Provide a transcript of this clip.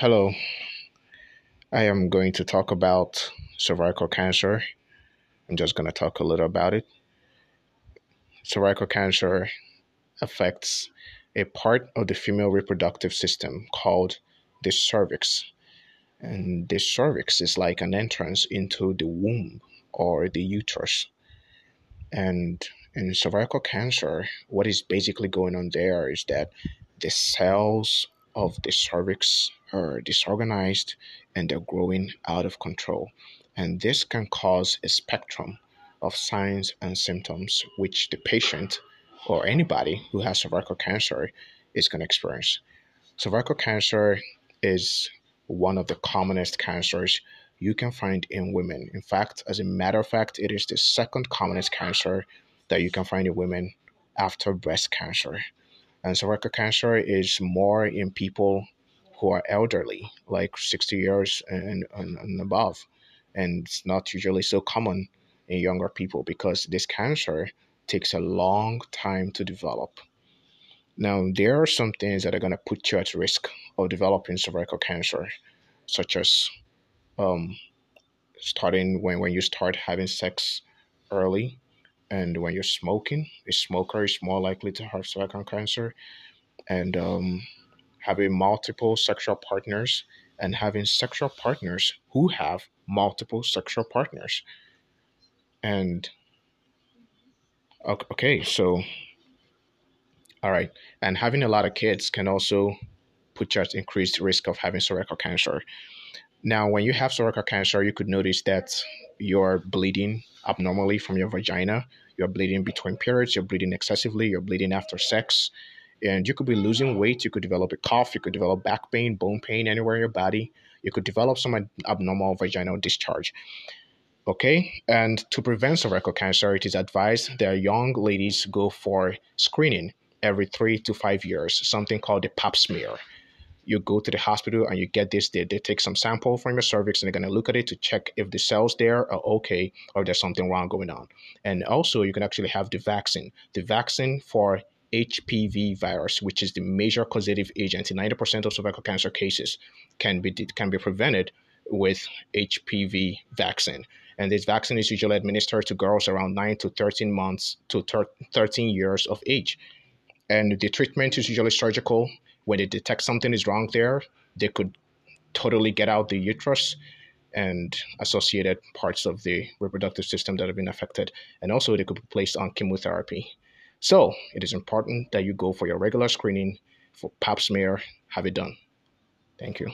Hello, I am going to talk about cervical cancer. I'm just going to talk a little about it. Cervical cancer affects a part of the female reproductive system called the cervix. And the cervix is like an entrance into the womb or the uterus. And in cervical cancer, what is basically going on there is that the cells of the cervix are disorganized and they're growing out of control. And this can cause a spectrum of signs and symptoms which the patient or anybody who has cervical cancer is going to experience. Cervical cancer is one of the commonest cancers you can find in women. In fact, as a matter of fact, it is the second commonest cancer that you can find in women after breast cancer. And cervical cancer is more in people who are elderly, like 60 years and, and, and above. And it's not usually so common in younger people because this cancer takes a long time to develop. Now, there are some things that are going to put you at risk of developing cervical cancer, such as um, starting when, when you start having sex early, and when you're smoking, a smoker is more likely to have cervical cancer, and um, having multiple sexual partners and having sexual partners who have multiple sexual partners. And okay, so all right, and having a lot of kids can also put you at increased risk of having cervical cancer. Now, when you have cervical cancer, you could notice that you're bleeding abnormally from your vagina. You're bleeding between periods, you're bleeding excessively, you're bleeding after sex, and you could be losing weight. You could develop a cough, you could develop back pain, bone pain anywhere in your body. You could develop some abnormal vaginal discharge. Okay, and to prevent cervical cancer, it is advised that young ladies go for screening every three to five years, something called the pap smear you go to the hospital and you get this they, they take some sample from your cervix and they're going to look at it to check if the cells there are okay or there's something wrong going on and also you can actually have the vaccine the vaccine for HPV virus, which is the major causative agent in 90% of cervical cancer cases, can be can be prevented with HPV vaccine. And this vaccine is usually administered to girls around 9 to 13 months to 13 years of age. And the treatment is usually surgical when they detect something is wrong there, they could totally get out the uterus and associated parts of the reproductive system that have been affected. And also, they could be placed on chemotherapy. So, it is important that you go for your regular screening for pap smear, have it done. Thank you.